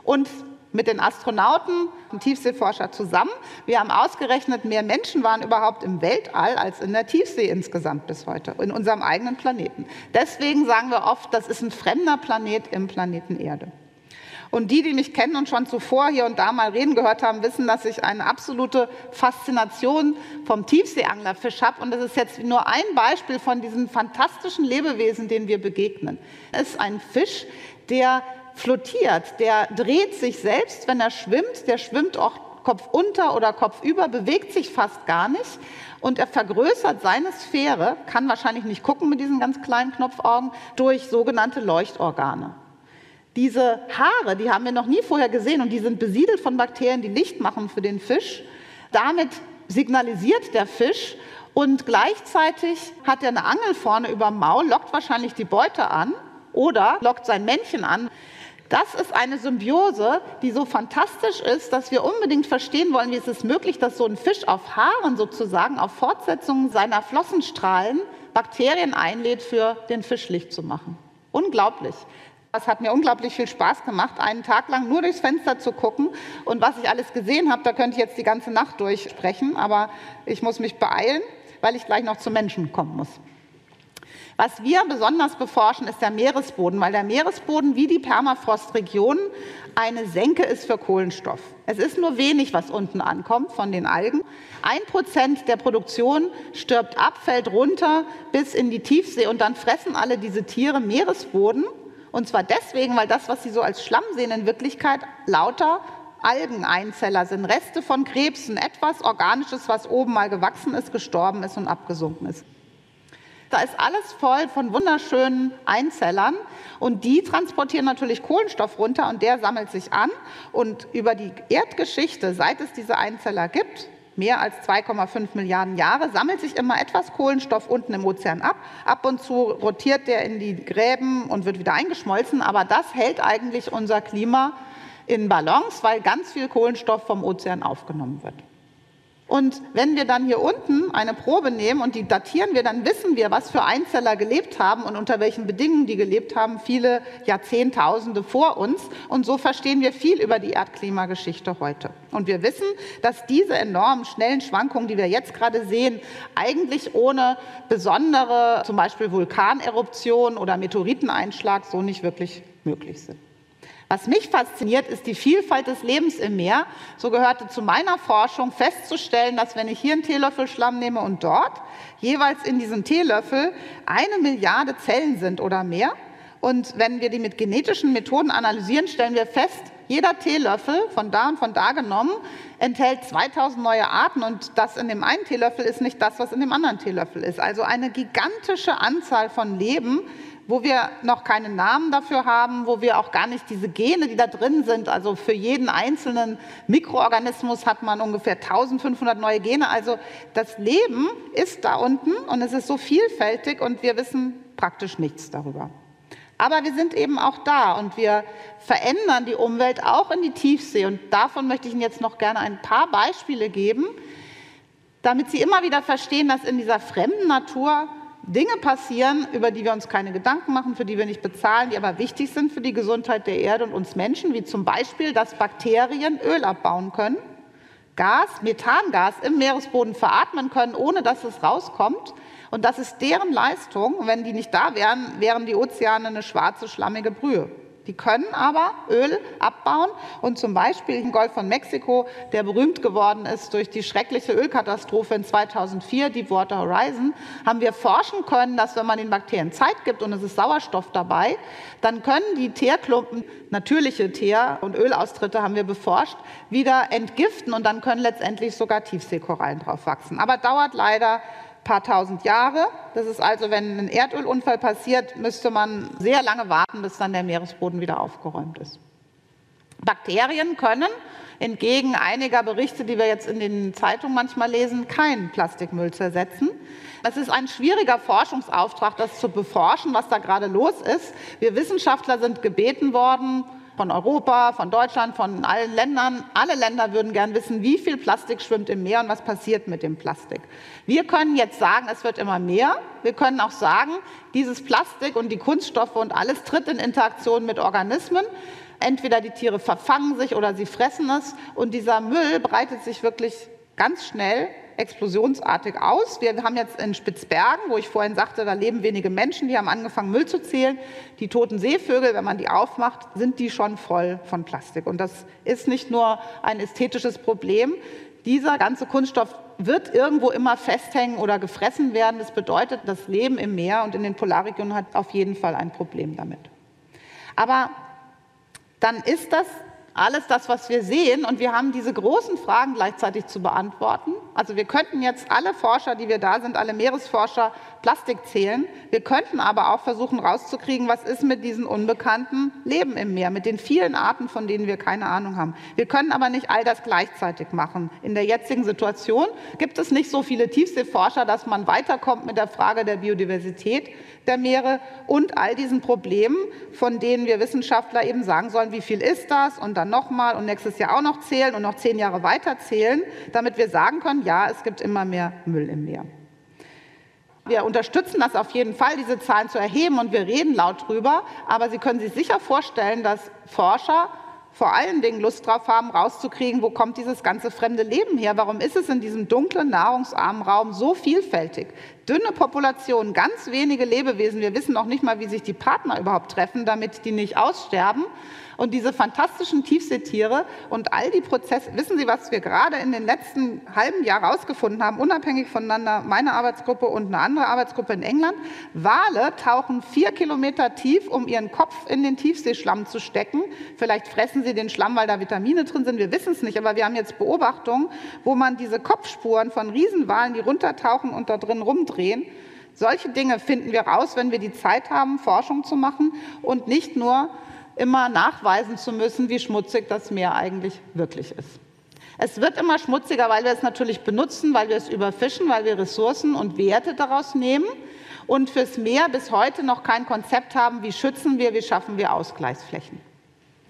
Und mit den Astronauten und Tiefseeforscher zusammen. Wir haben ausgerechnet, mehr Menschen waren überhaupt im Weltall als in der Tiefsee insgesamt bis heute, in unserem eigenen Planeten. Deswegen sagen wir oft, das ist ein fremder Planet im Planeten Erde. Und die, die mich kennen und schon zuvor hier und da mal reden gehört haben, wissen, dass ich eine absolute Faszination vom Tiefseeanglerfisch habe. Und das ist jetzt nur ein Beispiel von diesen fantastischen Lebewesen, denen wir begegnen. Es ist ein Fisch, der flottiert, der dreht sich selbst, wenn er schwimmt, der schwimmt auch Kopf unter oder Kopf über, bewegt sich fast gar nicht und er vergrößert seine Sphäre, kann wahrscheinlich nicht gucken mit diesen ganz kleinen Knopfaugen, durch sogenannte Leuchtorgane. Diese Haare, die haben wir noch nie vorher gesehen und die sind besiedelt von Bakterien, die Licht machen für den Fisch. Damit signalisiert der Fisch und gleichzeitig hat er eine Angel vorne über dem Maul, lockt wahrscheinlich die Beute an oder lockt sein Männchen an. Das ist eine Symbiose, die so fantastisch ist, dass wir unbedingt verstehen wollen, wie ist es möglich, dass so ein Fisch auf Haaren sozusagen, auf Fortsetzungen seiner Flossenstrahlen Bakterien einlädt, für den Fisch Licht zu machen. Unglaublich. Es hat mir unglaublich viel Spaß gemacht, einen Tag lang nur durchs Fenster zu gucken. Und was ich alles gesehen habe, da könnte ich jetzt die ganze Nacht durchsprechen. Aber ich muss mich beeilen, weil ich gleich noch zu Menschen kommen muss. Was wir besonders beforschen, ist der Meeresboden, weil der Meeresboden wie die Permafrostregionen eine Senke ist für Kohlenstoff. Es ist nur wenig, was unten ankommt von den Algen. Ein Prozent der Produktion stirbt ab, fällt runter bis in die Tiefsee und dann fressen alle diese Tiere Meeresboden. Und zwar deswegen, weil das, was sie so als Schlamm sehen, in Wirklichkeit lauter Algeneinzeller sind, Reste von Krebsen, etwas Organisches, was oben mal gewachsen ist, gestorben ist und abgesunken ist. Da ist alles voll von wunderschönen Einzellern und die transportieren natürlich Kohlenstoff runter und der sammelt sich an und über die Erdgeschichte, seit es diese Einzeller gibt, mehr als 2,5 Milliarden Jahre, sammelt sich immer etwas Kohlenstoff unten im Ozean ab. Ab und zu rotiert der in die Gräben und wird wieder eingeschmolzen, aber das hält eigentlich unser Klima in Balance, weil ganz viel Kohlenstoff vom Ozean aufgenommen wird. Und wenn wir dann hier unten eine Probe nehmen und die datieren wir, dann wissen wir, was für Einzeller gelebt haben und unter welchen Bedingungen die gelebt haben, viele Jahrzehntausende vor uns. Und so verstehen wir viel über die Erdklimageschichte heute. Und wir wissen, dass diese enormen schnellen Schwankungen, die wir jetzt gerade sehen, eigentlich ohne besondere, zum Beispiel Vulkaneruption oder Meteoriteneinschlag, so nicht wirklich möglich sind. Was mich fasziniert, ist die Vielfalt des Lebens im Meer. So gehörte zu meiner Forschung festzustellen, dass wenn ich hier einen Teelöffel Schlamm nehme und dort, jeweils in diesem Teelöffel eine Milliarde Zellen sind oder mehr. Und wenn wir die mit genetischen Methoden analysieren, stellen wir fest, jeder Teelöffel von da und von da genommen enthält 2000 neue Arten und das in dem einen Teelöffel ist nicht das, was in dem anderen Teelöffel ist. Also eine gigantische Anzahl von Leben, wo wir noch keinen Namen dafür haben, wo wir auch gar nicht diese Gene, die da drin sind, also für jeden einzelnen Mikroorganismus hat man ungefähr 1500 neue Gene. Also das Leben ist da unten und es ist so vielfältig und wir wissen praktisch nichts darüber. Aber wir sind eben auch da und wir verändern die Umwelt auch in die Tiefsee. Und davon möchte ich Ihnen jetzt noch gerne ein paar Beispiele geben, damit Sie immer wieder verstehen, dass in dieser fremden Natur Dinge passieren, über die wir uns keine Gedanken machen, für die wir nicht bezahlen, die aber wichtig sind für die Gesundheit der Erde und uns Menschen, wie zum Beispiel, dass Bakterien Öl abbauen können, Gas, Methangas im Meeresboden veratmen können, ohne dass es rauskommt. Und das ist deren Leistung. Wenn die nicht da wären, wären die Ozeane eine schwarze, schlammige Brühe. Die können aber Öl abbauen und zum Beispiel im Golf von Mexiko, der berühmt geworden ist durch die schreckliche Ölkatastrophe in 2004, Deepwater Horizon, haben wir forschen können, dass wenn man den Bakterien Zeit gibt und es ist Sauerstoff dabei, dann können die Teerklumpen, natürliche Teer- und Ölaustritte haben wir beforscht, wieder entgiften und dann können letztendlich sogar Tiefseekorallen drauf wachsen. Aber dauert leider paar tausend Jahre. Das ist also, wenn ein Erdölunfall passiert, müsste man sehr lange warten, bis dann der Meeresboden wieder aufgeräumt ist. Bakterien können entgegen einiger Berichte, die wir jetzt in den Zeitungen manchmal lesen, keinen Plastikmüll zersetzen. Es ist ein schwieriger Forschungsauftrag, das zu beforschen, was da gerade los ist. Wir Wissenschaftler sind gebeten worden, von Europa, von Deutschland, von allen Ländern. Alle Länder würden gern wissen, wie viel Plastik schwimmt im Meer und was passiert mit dem Plastik. Wir können jetzt sagen, es wird immer mehr. Wir können auch sagen, dieses Plastik und die Kunststoffe und alles tritt in Interaktion mit Organismen. Entweder die Tiere verfangen sich oder sie fressen es und dieser Müll breitet sich wirklich ganz schnell explosionsartig aus. Wir haben jetzt in Spitzbergen, wo ich vorhin sagte, da leben wenige Menschen, die haben angefangen, Müll zu zählen. Die toten Seevögel, wenn man die aufmacht, sind die schon voll von Plastik. Und das ist nicht nur ein ästhetisches Problem. Dieser ganze Kunststoff wird irgendwo immer festhängen oder gefressen werden. Das bedeutet, das Leben im Meer und in den Polarregionen hat auf jeden Fall ein Problem damit. Aber dann ist das alles das, was wir sehen. Und wir haben diese großen Fragen gleichzeitig zu beantworten. Also wir könnten jetzt alle Forscher, die wir da sind, alle Meeresforscher, Plastik zählen. Wir könnten aber auch versuchen rauszukriegen, was ist mit diesen unbekannten Leben im Meer, mit den vielen Arten, von denen wir keine Ahnung haben. Wir können aber nicht all das gleichzeitig machen. In der jetzigen Situation gibt es nicht so viele Tiefseeforscher, dass man weiterkommt mit der Frage der Biodiversität der Meere und all diesen Problemen, von denen wir Wissenschaftler eben sagen sollen, wie viel ist das und dann nochmal und nächstes Jahr auch noch zählen und noch zehn Jahre weiter zählen, damit wir sagen können, ja, es gibt immer mehr Müll im Meer. Wir unterstützen das auf jeden Fall, diese Zahlen zu erheben und wir reden laut drüber. Aber Sie können sich sicher vorstellen, dass Forscher vor allen Dingen Lust drauf haben, rauszukriegen, wo kommt dieses ganze fremde Leben her? Warum ist es in diesem dunklen, nahrungsarmen Raum so vielfältig? Dünne Populationen, ganz wenige Lebewesen. Wir wissen noch nicht mal, wie sich die Partner überhaupt treffen, damit die nicht aussterben. Und diese fantastischen Tiefseetiere und all die Prozesse, wissen Sie, was wir gerade in den letzten halben Jahr herausgefunden haben, unabhängig voneinander, meine Arbeitsgruppe und eine andere Arbeitsgruppe in England? Wale tauchen vier Kilometer tief, um ihren Kopf in den Tiefseeschlamm zu stecken. Vielleicht fressen sie den Schlamm, weil da Vitamine drin sind. Wir wissen es nicht, aber wir haben jetzt Beobachtungen, wo man diese Kopfspuren von Riesenwalen, die runtertauchen und da drin rumdrehen, solche Dinge finden wir raus, wenn wir die Zeit haben, Forschung zu machen und nicht nur immer nachweisen zu müssen, wie schmutzig das Meer eigentlich wirklich ist. Es wird immer schmutziger, weil wir es natürlich benutzen, weil wir es überfischen, weil wir Ressourcen und Werte daraus nehmen und fürs Meer bis heute noch kein Konzept haben, wie schützen wir, wie schaffen wir Ausgleichsflächen.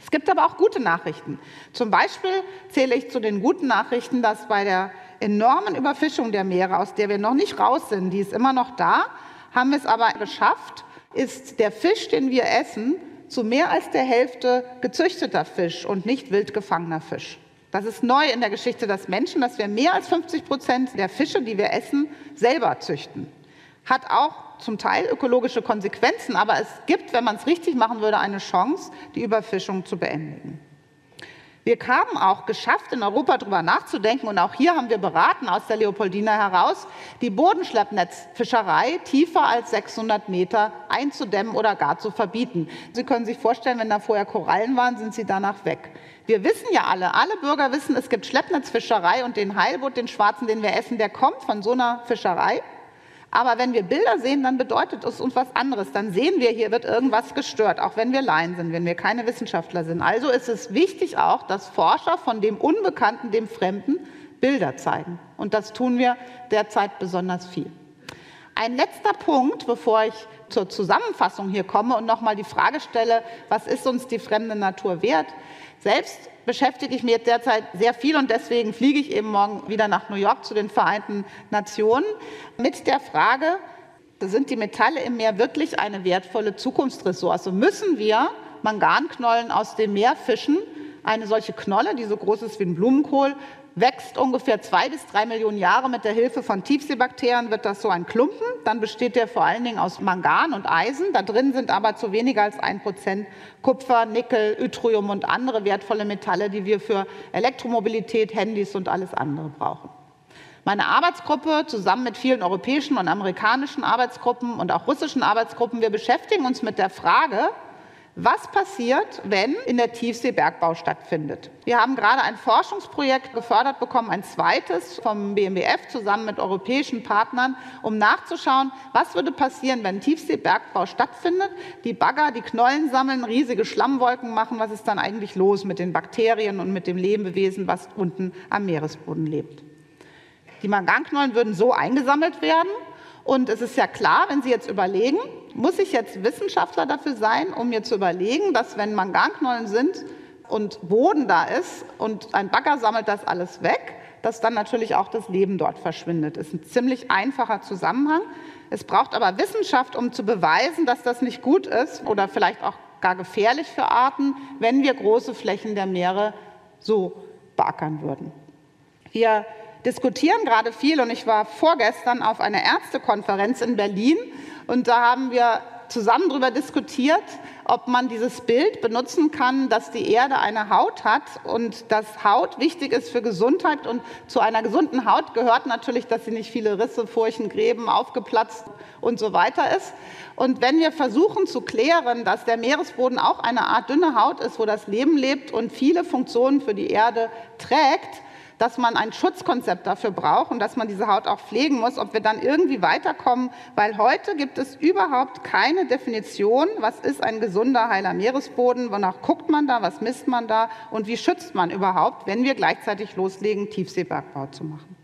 Es gibt aber auch gute Nachrichten. Zum Beispiel zähle ich zu den guten Nachrichten, dass bei der enormen Überfischung der Meere, aus der wir noch nicht raus sind, die ist immer noch da, haben wir es aber geschafft, ist der Fisch, den wir essen, zu mehr als der Hälfte gezüchteter Fisch und nicht wild gefangener Fisch. Das ist neu in der Geschichte des Menschen, dass wir mehr als 50 Prozent der Fische, die wir essen, selber züchten. Hat auch zum Teil ökologische Konsequenzen, aber es gibt, wenn man es richtig machen würde, eine Chance, die Überfischung zu beendigen. Wir haben auch geschafft, in Europa darüber nachzudenken, und auch hier haben wir beraten aus der Leopoldina heraus, die Bodenschleppnetzfischerei tiefer als 600 Meter einzudämmen oder gar zu verbieten. Sie können sich vorstellen, wenn da vorher Korallen waren, sind sie danach weg. Wir wissen ja alle, alle Bürger wissen, es gibt Schleppnetzfischerei und den Heilbutt, den schwarzen, den wir essen, der kommt von so einer Fischerei. Aber wenn wir Bilder sehen, dann bedeutet es uns was anderes. Dann sehen wir, hier wird irgendwas gestört, auch wenn wir Laien sind, wenn wir keine Wissenschaftler sind. Also ist es wichtig auch, dass Forscher von dem Unbekannten, dem Fremden Bilder zeigen. Und das tun wir derzeit besonders viel. Ein letzter Punkt, bevor ich zur Zusammenfassung hier komme und nochmal die Frage stelle, was ist uns die fremde Natur wert? Selbst beschäftige ich mich jetzt derzeit sehr viel und deswegen fliege ich eben morgen wieder nach New York zu den Vereinten Nationen mit der Frage, sind die Metalle im Meer wirklich eine wertvolle Zukunftsressource? Müssen wir Manganknollen aus dem Meer fischen? Eine solche Knolle, die so groß ist wie ein Blumenkohl, wächst ungefähr zwei bis drei Millionen Jahre mit der Hilfe von Tiefseebakterien, wird das so ein Klumpen. Dann besteht der vor allen Dingen aus Mangan und Eisen. Da drin sind aber zu weniger als ein Prozent Kupfer, Nickel, Yttrium und andere wertvolle Metalle, die wir für Elektromobilität, Handys und alles andere brauchen. Meine Arbeitsgruppe zusammen mit vielen europäischen und amerikanischen Arbeitsgruppen und auch russischen Arbeitsgruppen, wir beschäftigen uns mit der Frage, was passiert, wenn in der Tiefsee Bergbau stattfindet? Wir haben gerade ein Forschungsprojekt gefördert bekommen, ein zweites vom BMWF zusammen mit europäischen Partnern, um nachzuschauen, was würde passieren, wenn Tiefseebergbau stattfindet, die Bagger, die Knollen sammeln, riesige Schlammwolken machen, was ist dann eigentlich los mit den Bakterien und mit dem Lebewesen, was unten am Meeresboden lebt? Die Manganknollen würden so eingesammelt werden und es ist ja klar, wenn Sie jetzt überlegen, muss ich jetzt Wissenschaftler dafür sein, um mir zu überlegen, dass wenn Manganknollen sind und Boden da ist und ein Bagger sammelt das alles weg, dass dann natürlich auch das Leben dort verschwindet. Das ist ein ziemlich einfacher Zusammenhang. Es braucht aber Wissenschaft, um zu beweisen, dass das nicht gut ist oder vielleicht auch gar gefährlich für Arten, wenn wir große Flächen der Meere so beackern würden. Wir diskutieren gerade viel und ich war vorgestern auf einer Ärztekonferenz in Berlin und da haben wir zusammen darüber diskutiert, ob man dieses Bild benutzen kann, dass die Erde eine Haut hat und dass Haut wichtig ist für Gesundheit. Und zu einer gesunden Haut gehört natürlich, dass sie nicht viele Risse, Furchen, Gräben, aufgeplatzt und so weiter ist. Und wenn wir versuchen zu klären, dass der Meeresboden auch eine Art dünne Haut ist, wo das Leben lebt und viele Funktionen für die Erde trägt, dass man ein Schutzkonzept dafür braucht und dass man diese Haut auch pflegen muss, ob wir dann irgendwie weiterkommen, weil heute gibt es überhaupt keine Definition, was ist ein gesunder, heiler Meeresboden, wonach guckt man da, was misst man da und wie schützt man überhaupt, wenn wir gleichzeitig loslegen, Tiefseebergbau zu machen.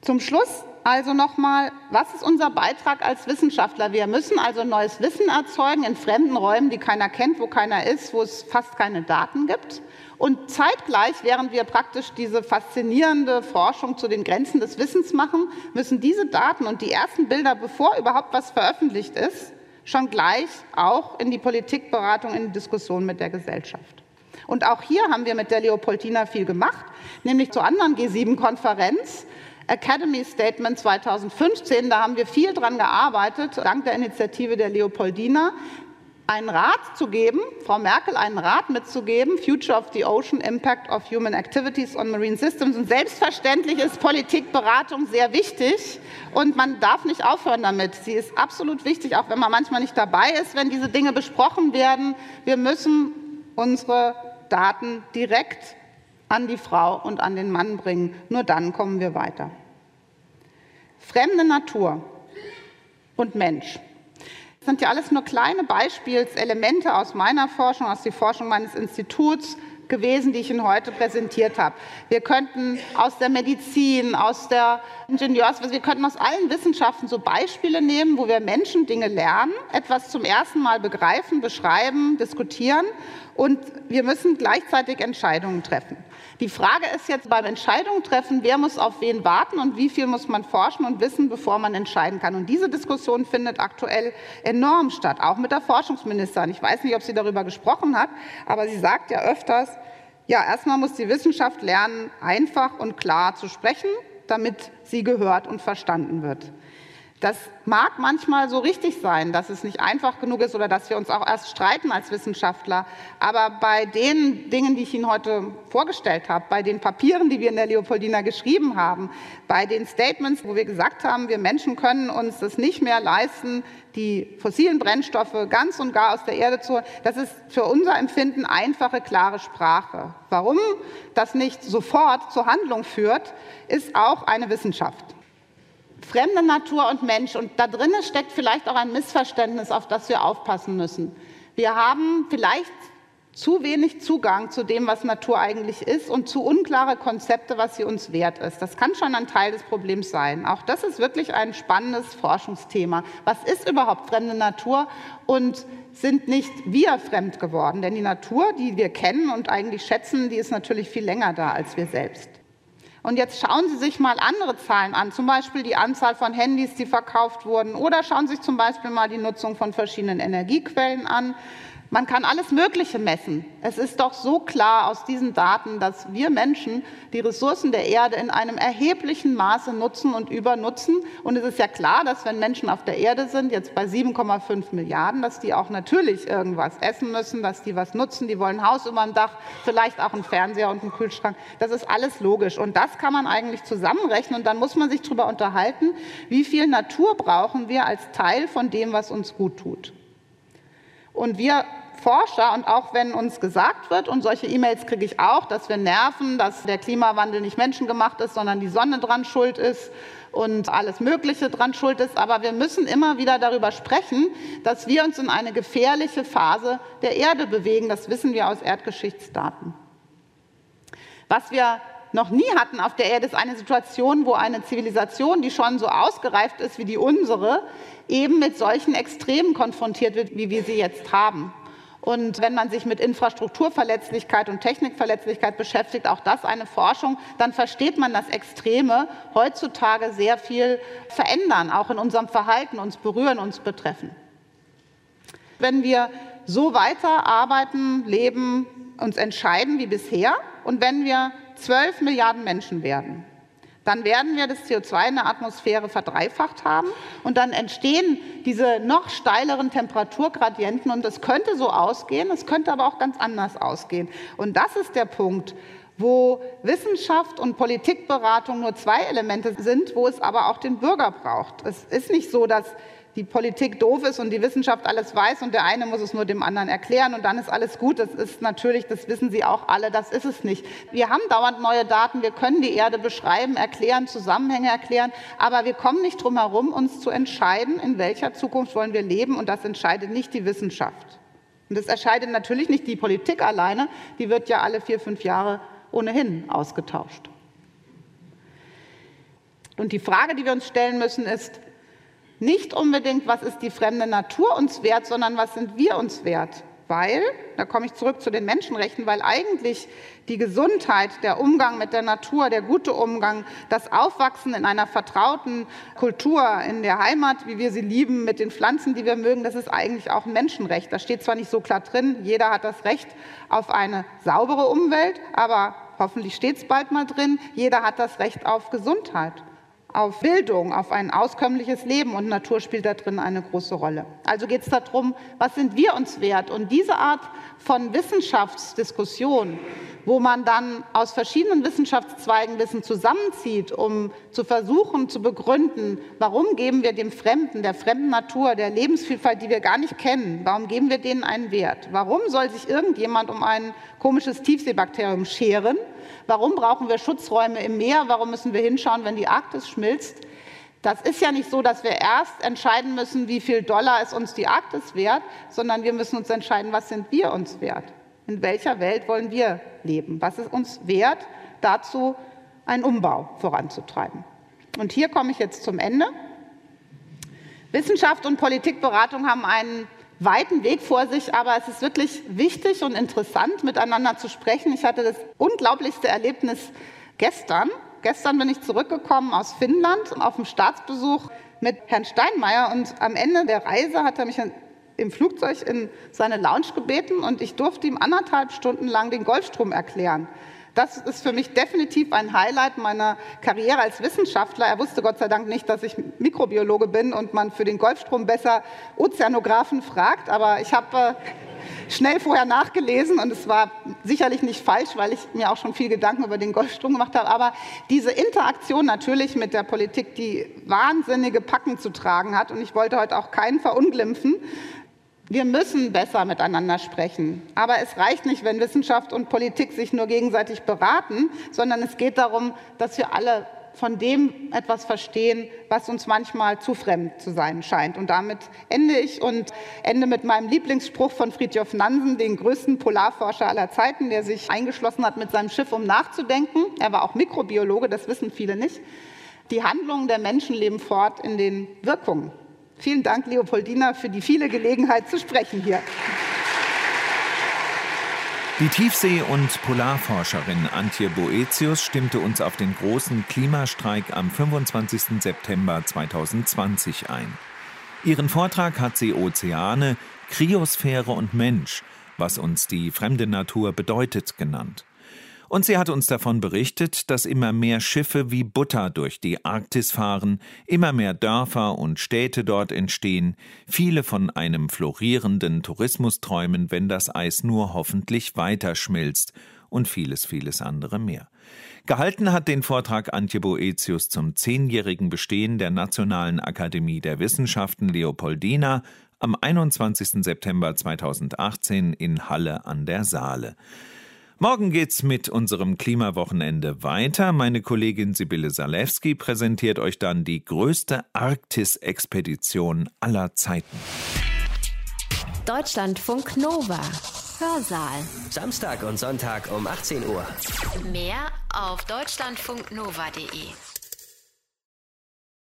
Zum Schluss also nochmal, was ist unser Beitrag als Wissenschaftler? Wir müssen also neues Wissen erzeugen in fremden Räumen, die keiner kennt, wo keiner ist, wo es fast keine Daten gibt. Und zeitgleich, während wir praktisch diese faszinierende Forschung zu den Grenzen des Wissens machen, müssen diese Daten und die ersten Bilder, bevor überhaupt was veröffentlicht ist, schon gleich auch in die Politikberatung, in die Diskussion mit der Gesellschaft. Und auch hier haben wir mit der Leopoldina viel gemacht, nämlich zur anderen G7-Konferenz, Academy Statement 2015. Da haben wir viel dran gearbeitet, dank der Initiative der Leopoldina einen Rat zu geben, Frau Merkel einen Rat mitzugeben, Future of the Ocean, Impact of Human Activities on Marine Systems. Und selbstverständlich ist Politikberatung sehr wichtig und man darf nicht aufhören damit. Sie ist absolut wichtig, auch wenn man manchmal nicht dabei ist, wenn diese Dinge besprochen werden. Wir müssen unsere Daten direkt an die Frau und an den Mann bringen. Nur dann kommen wir weiter. Fremde Natur und Mensch sind ja alles nur kleine Beispielselemente aus meiner Forschung, aus der Forschung meines Instituts, gewesen, die ich Ihnen heute präsentiert habe. Wir könnten aus der Medizin, aus der Ingenieurs, wir könnten aus allen Wissenschaften so Beispiele nehmen, wo wir Menschen Dinge lernen, etwas zum ersten Mal begreifen, beschreiben, diskutieren und wir müssen gleichzeitig Entscheidungen treffen. Die Frage ist jetzt beim Entscheidungen treffen, wer muss auf wen warten und wie viel muss man forschen und wissen, bevor man entscheiden kann. Und diese Diskussion findet aktuell enorm statt, auch mit der Forschungsministerin. Ich weiß nicht, ob sie darüber gesprochen hat, aber sie sagt ja öfters, ja, erstmal muss die Wissenschaft lernen, einfach und klar zu sprechen, damit sie gehört und verstanden wird. Das mag manchmal so richtig sein, dass es nicht einfach genug ist oder dass wir uns auch erst streiten als Wissenschaftler. Aber bei den Dingen, die ich Ihnen heute vorgestellt habe, bei den Papieren, die wir in der Leopoldina geschrieben haben, bei den Statements, wo wir gesagt haben, wir Menschen können uns das nicht mehr leisten, die fossilen Brennstoffe ganz und gar aus der Erde zu holen, das ist für unser Empfinden einfache, klare Sprache. Warum das nicht sofort zur Handlung führt, ist auch eine Wissenschaft fremde Natur und Mensch. Und da drinnen steckt vielleicht auch ein Missverständnis, auf das wir aufpassen müssen. Wir haben vielleicht zu wenig Zugang zu dem, was Natur eigentlich ist und zu unklare Konzepte, was sie uns wert ist. Das kann schon ein Teil des Problems sein. Auch das ist wirklich ein spannendes Forschungsthema. Was ist überhaupt fremde Natur und sind nicht wir fremd geworden? Denn die Natur, die wir kennen und eigentlich schätzen, die ist natürlich viel länger da als wir selbst. Und jetzt schauen Sie sich mal andere Zahlen an, zum Beispiel die Anzahl von Handys, die verkauft wurden, oder schauen Sie sich zum Beispiel mal die Nutzung von verschiedenen Energiequellen an. Man kann alles Mögliche messen. Es ist doch so klar aus diesen Daten, dass wir Menschen die Ressourcen der Erde in einem erheblichen Maße nutzen und übernutzen. Und es ist ja klar, dass wenn Menschen auf der Erde sind, jetzt bei 7,5 Milliarden, dass die auch natürlich irgendwas essen müssen, dass die was nutzen. Die wollen ein Haus über dem Dach, vielleicht auch einen Fernseher und einen Kühlschrank. Das ist alles logisch. Und das kann man eigentlich zusammenrechnen. Und dann muss man sich darüber unterhalten, wie viel Natur brauchen wir als Teil von dem, was uns gut tut. Und wir Forscher, und auch wenn uns gesagt wird, und solche E-Mails kriege ich auch, dass wir nerven, dass der Klimawandel nicht menschengemacht ist, sondern die Sonne dran schuld ist und alles Mögliche dran schuld ist. Aber wir müssen immer wieder darüber sprechen, dass wir uns in eine gefährliche Phase der Erde bewegen. Das wissen wir aus Erdgeschichtsdaten. Was wir noch nie hatten auf der Erde, ist eine Situation, wo eine Zivilisation, die schon so ausgereift ist wie die unsere, eben mit solchen Extremen konfrontiert wird, wie wir sie jetzt haben. Und wenn man sich mit Infrastrukturverletzlichkeit und Technikverletzlichkeit beschäftigt, auch das eine Forschung, dann versteht man, dass Extreme heutzutage sehr viel verändern, auch in unserem Verhalten, uns berühren, uns betreffen. Wenn wir so weiterarbeiten, leben, uns entscheiden wie bisher und wenn wir zwölf Milliarden Menschen werden, dann werden wir das CO2 in der Atmosphäre verdreifacht haben und dann entstehen diese noch steileren Temperaturgradienten und das könnte so ausgehen, es könnte aber auch ganz anders ausgehen. Und das ist der Punkt, wo Wissenschaft und Politikberatung nur zwei Elemente sind, wo es aber auch den Bürger braucht. Es ist nicht so, dass die Politik doof ist und die Wissenschaft alles weiß und der eine muss es nur dem anderen erklären und dann ist alles gut. Das ist natürlich, das wissen Sie auch alle, das ist es nicht. Wir haben dauernd neue Daten, wir können die Erde beschreiben, erklären, Zusammenhänge erklären, aber wir kommen nicht drum herum, uns zu entscheiden, in welcher Zukunft wollen wir leben und das entscheidet nicht die Wissenschaft. Und das entscheidet natürlich nicht die Politik alleine, die wird ja alle vier, fünf Jahre ohnehin ausgetauscht. Und die Frage, die wir uns stellen müssen, ist, nicht unbedingt, was ist die fremde Natur uns wert, sondern was sind wir uns wert. Weil, da komme ich zurück zu den Menschenrechten, weil eigentlich die Gesundheit, der Umgang mit der Natur, der gute Umgang, das Aufwachsen in einer vertrauten Kultur, in der Heimat, wie wir sie lieben, mit den Pflanzen, die wir mögen, das ist eigentlich auch ein Menschenrecht. Das steht zwar nicht so klar drin, jeder hat das Recht auf eine saubere Umwelt, aber hoffentlich steht es bald mal drin, jeder hat das Recht auf Gesundheit auf Bildung, auf ein auskömmliches Leben und Natur spielt da drin eine große Rolle. Also geht es darum, was sind wir uns wert? Und diese Art von Wissenschaftsdiskussion, wo man dann aus verschiedenen Wissenschaftszweigen Wissen zusammenzieht, um zu versuchen zu begründen, warum geben wir dem Fremden, der fremden Natur, der Lebensvielfalt, die wir gar nicht kennen, warum geben wir denen einen Wert? Warum soll sich irgendjemand um ein komisches Tiefseebakterium scheren? Warum brauchen wir Schutzräume im Meer? Warum müssen wir hinschauen, wenn die Arktis schmilzt? Das ist ja nicht so, dass wir erst entscheiden müssen, wie viel Dollar ist uns die Arktis wert, sondern wir müssen uns entscheiden, was sind wir uns wert. In welcher Welt wollen wir leben? Was ist uns wert, dazu einen Umbau voranzutreiben? Und hier komme ich jetzt zum Ende. Wissenschaft und Politikberatung haben einen weiten Weg vor sich, aber es ist wirklich wichtig und interessant, miteinander zu sprechen. Ich hatte das unglaublichste Erlebnis gestern. Gestern bin ich zurückgekommen aus Finnland auf dem Staatsbesuch mit Herrn Steinmeier und am Ende der Reise hat er mich im Flugzeug in seine Lounge gebeten und ich durfte ihm anderthalb Stunden lang den Golfstrom erklären. Das ist für mich definitiv ein Highlight meiner Karriere als Wissenschaftler. Er wusste Gott sei Dank nicht, dass ich Mikrobiologe bin und man für den Golfstrom besser Ozeanographen fragt. Aber ich habe äh, schnell vorher nachgelesen und es war sicherlich nicht falsch, weil ich mir auch schon viel Gedanken über den Golfstrom gemacht habe. Aber diese Interaktion natürlich mit der Politik, die wahnsinnige Packen zu tragen hat und ich wollte heute auch keinen verunglimpfen, wir müssen besser miteinander sprechen. Aber es reicht nicht, wenn Wissenschaft und Politik sich nur gegenseitig beraten, sondern es geht darum, dass wir alle von dem etwas verstehen, was uns manchmal zu fremd zu sein scheint. Und damit ende ich und ende mit meinem Lieblingsspruch von Fridtjof Nansen, den größten Polarforscher aller Zeiten, der sich eingeschlossen hat mit seinem Schiff, um nachzudenken. Er war auch Mikrobiologe, das wissen viele nicht. Die Handlungen der Menschen leben fort in den Wirkungen Vielen Dank, Leopoldina, für die viele Gelegenheit zu sprechen hier. Die Tiefsee- und Polarforscherin Antje Boetius stimmte uns auf den großen Klimastreik am 25. September 2020 ein. Ihren Vortrag hat sie Ozeane, Kryosphäre und Mensch, was uns die fremde Natur bedeutet, genannt. Und sie hat uns davon berichtet, dass immer mehr Schiffe wie Butter durch die Arktis fahren, immer mehr Dörfer und Städte dort entstehen, viele von einem florierenden Tourismus träumen, wenn das Eis nur hoffentlich weiter schmilzt und vieles, vieles andere mehr. Gehalten hat den Vortrag Antje Boetius zum zehnjährigen Bestehen der Nationalen Akademie der Wissenschaften Leopoldina am 21. September 2018 in Halle an der Saale. Morgen geht's mit unserem Klimawochenende weiter. Meine Kollegin Sibylle Salewski präsentiert euch dann die größte Arktis-Expedition aller Zeiten. Deutschlandfunk Nova. Hörsaal. Samstag und Sonntag um 18 Uhr. Mehr auf deutschlandfunknova.de.